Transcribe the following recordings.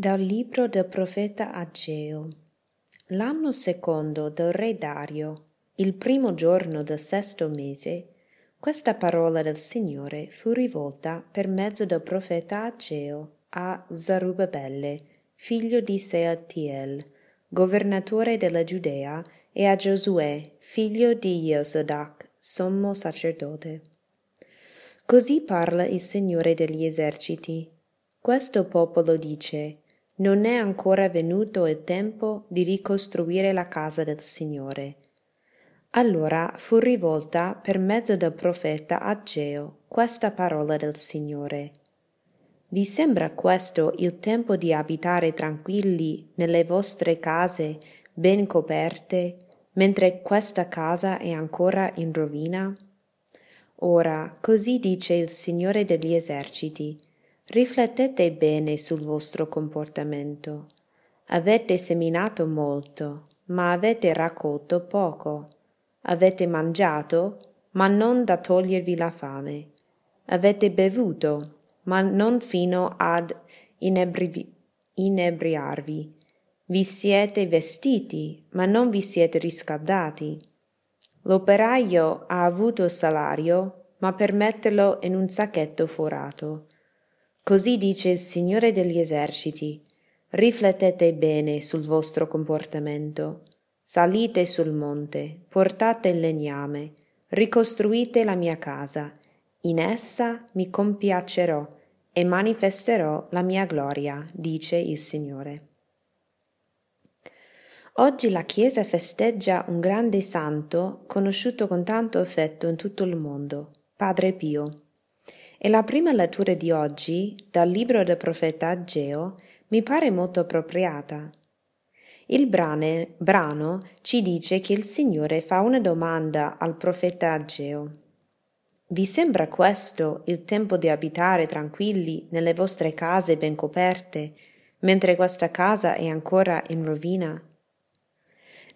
Dal libro del profeta Ageo. L'anno secondo del re Dario, il primo giorno del sesto mese, questa parola del Signore fu rivolta per mezzo del profeta Ageo a Zarubabelle, figlio di Sealtiel, governatore della Giudea, e a Giosuè, figlio di Iosodac, sommo sacerdote. Così parla il Signore degli eserciti. Questo popolo dice, non è ancora venuto il tempo di ricostruire la casa del Signore. Allora fu rivolta per mezzo del profeta Ageo questa parola del Signore. Vi sembra questo il tempo di abitare tranquilli nelle vostre case ben coperte, mentre questa casa è ancora in rovina? Ora, così dice il Signore degli eserciti, Riflettete bene sul vostro comportamento. Avete seminato molto, ma avete raccolto poco. Avete mangiato, ma non da togliervi la fame. Avete bevuto, ma non fino ad inebri- inebriarvi. Vi siete vestiti, ma non vi siete riscaldati. L'operaio ha avuto salario, ma per metterlo in un sacchetto forato Così dice il Signore degli eserciti. Riflettete bene sul vostro comportamento. Salite sul monte, portate il legname, ricostruite la mia casa. In essa mi compiacerò e manifesterò la mia gloria, dice il Signore. Oggi la Chiesa festeggia un grande santo conosciuto con tanto affetto in tutto il mondo, Padre Pio. E la prima lettura di oggi, dal libro del profeta Ageo, mi pare molto appropriata. Il brane, brano ci dice che il Signore fa una domanda al profeta Ageo. Vi sembra questo il tempo di abitare tranquilli nelle vostre case ben coperte, mentre questa casa è ancora in rovina?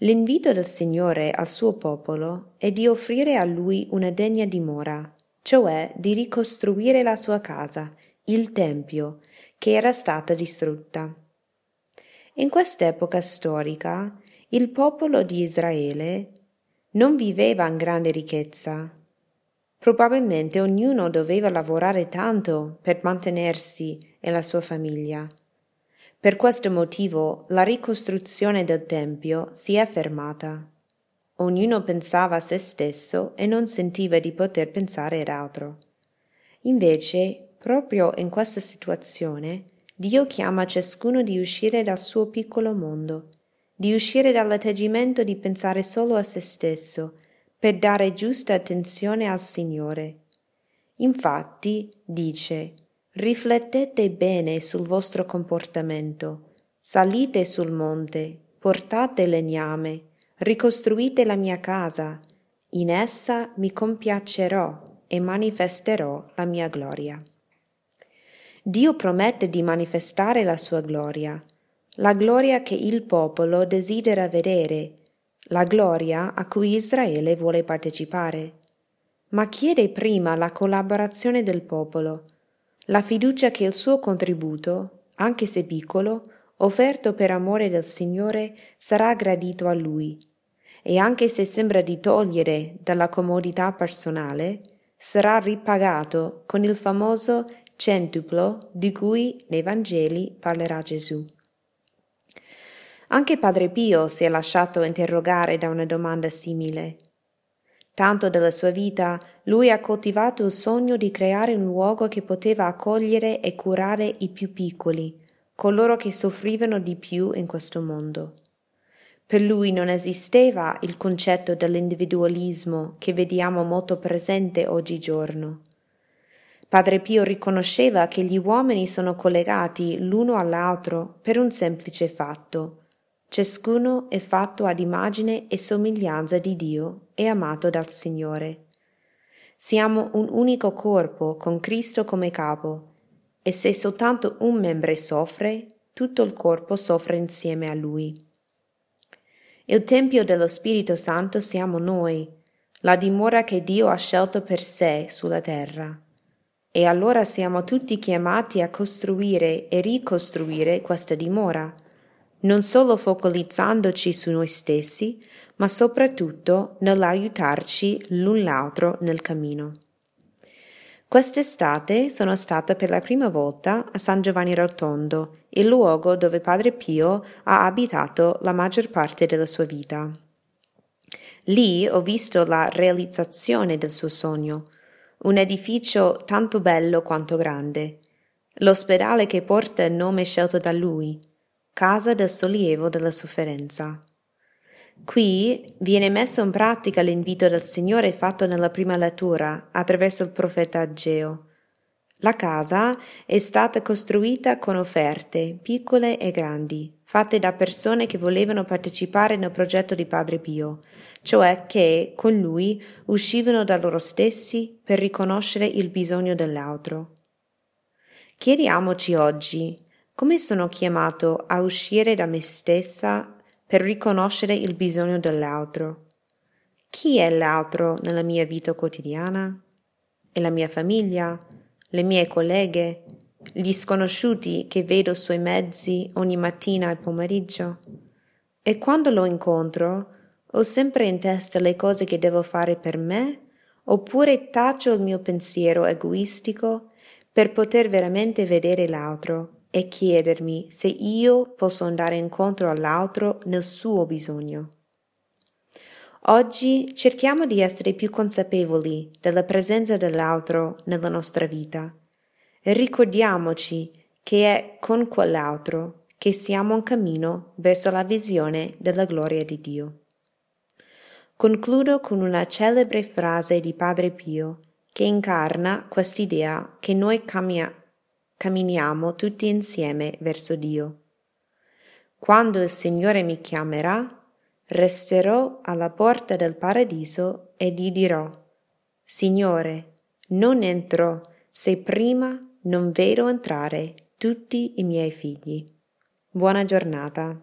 L'invito del Signore al suo popolo è di offrire a lui una degna dimora, cioè di ricostruire la sua casa, il Tempio, che era stata distrutta. In quest'epoca storica il popolo di Israele non viveva in grande ricchezza. Probabilmente ognuno doveva lavorare tanto per mantenersi e la sua famiglia. Per questo motivo la ricostruzione del Tempio si è fermata. Ognuno pensava a se stesso e non sentiva di poter pensare ad altro. Invece, proprio in questa situazione, Dio chiama ciascuno di uscire dal suo piccolo mondo, di uscire dall'atteggiamento di pensare solo a se stesso, per dare giusta attenzione al Signore. Infatti, dice, riflettete bene sul vostro comportamento, salite sul monte, portate legname, ricostruite la mia casa, in essa mi compiacerò e manifesterò la mia gloria. Dio promette di manifestare la sua gloria, la gloria che il popolo desidera vedere, la gloria a cui Israele vuole partecipare. Ma chiede prima la collaborazione del popolo, la fiducia che il suo contributo, anche se piccolo, offerto per amore del Signore, sarà gradito a Lui. E anche se sembra di togliere dalla comodità personale, sarà ripagato con il famoso centuplo di cui nei Vangeli parlerà Gesù. Anche Padre Pio si è lasciato interrogare da una domanda simile. Tanto della sua vita lui ha coltivato il sogno di creare un luogo che poteva accogliere e curare i più piccoli, coloro che soffrivano di più in questo mondo. Per lui non esisteva il concetto dell'individualismo che vediamo molto presente oggigiorno. Padre Pio riconosceva che gli uomini sono collegati l'uno all'altro per un semplice fatto. Ciascuno è fatto ad immagine e somiglianza di Dio e amato dal Signore. Siamo un unico corpo con Cristo come capo e se soltanto un membro soffre, tutto il corpo soffre insieme a lui. Il Tempio dello Spirito Santo siamo noi, la dimora che Dio ha scelto per sé sulla terra. e allora siamo tutti chiamati a costruire e ricostruire questa dimora, non solo focalizzandoci su noi stessi, ma soprattutto nell'aiutarci l'un l'altro nel cammino. Quest'estate sono stata per la prima volta a San Giovanni Rotondo, il luogo dove Padre Pio ha abitato la maggior parte della sua vita. Lì ho visto la realizzazione del suo sogno, un edificio tanto bello quanto grande, l'ospedale che porta il nome scelto da lui, casa del sollievo della sofferenza. Qui viene messo in pratica l'invito del Signore fatto nella prima lettura attraverso il profeta Ageo. La casa è stata costruita con offerte, piccole e grandi, fatte da persone che volevano partecipare nel progetto di Padre Pio, cioè che con lui uscivano da loro stessi per riconoscere il bisogno dell'altro. Chiediamoci oggi come sono chiamato a uscire da me stessa per riconoscere il bisogno dell'altro. Chi è l'altro nella mia vita quotidiana? È la mia famiglia? Le mie colleghe? Gli sconosciuti che vedo sui mezzi ogni mattina e pomeriggio? E quando lo incontro, ho sempre in testa le cose che devo fare per me, oppure taccio il mio pensiero egoistico per poter veramente vedere l'altro e chiedermi se io posso andare incontro all'altro nel suo bisogno. Oggi cerchiamo di essere più consapevoli della presenza dell'altro nella nostra vita e ricordiamoci che è con quell'altro che siamo in cammino verso la visione della gloria di Dio. Concludo con una celebre frase di Padre Pio che incarna quest'idea che noi cammia- camminiamo tutti insieme verso Dio. Quando il Signore mi chiamerà, resterò alla porta del paradiso e gli dirò, Signore, non entro se prima non vedo entrare tutti i miei figli. Buona giornata.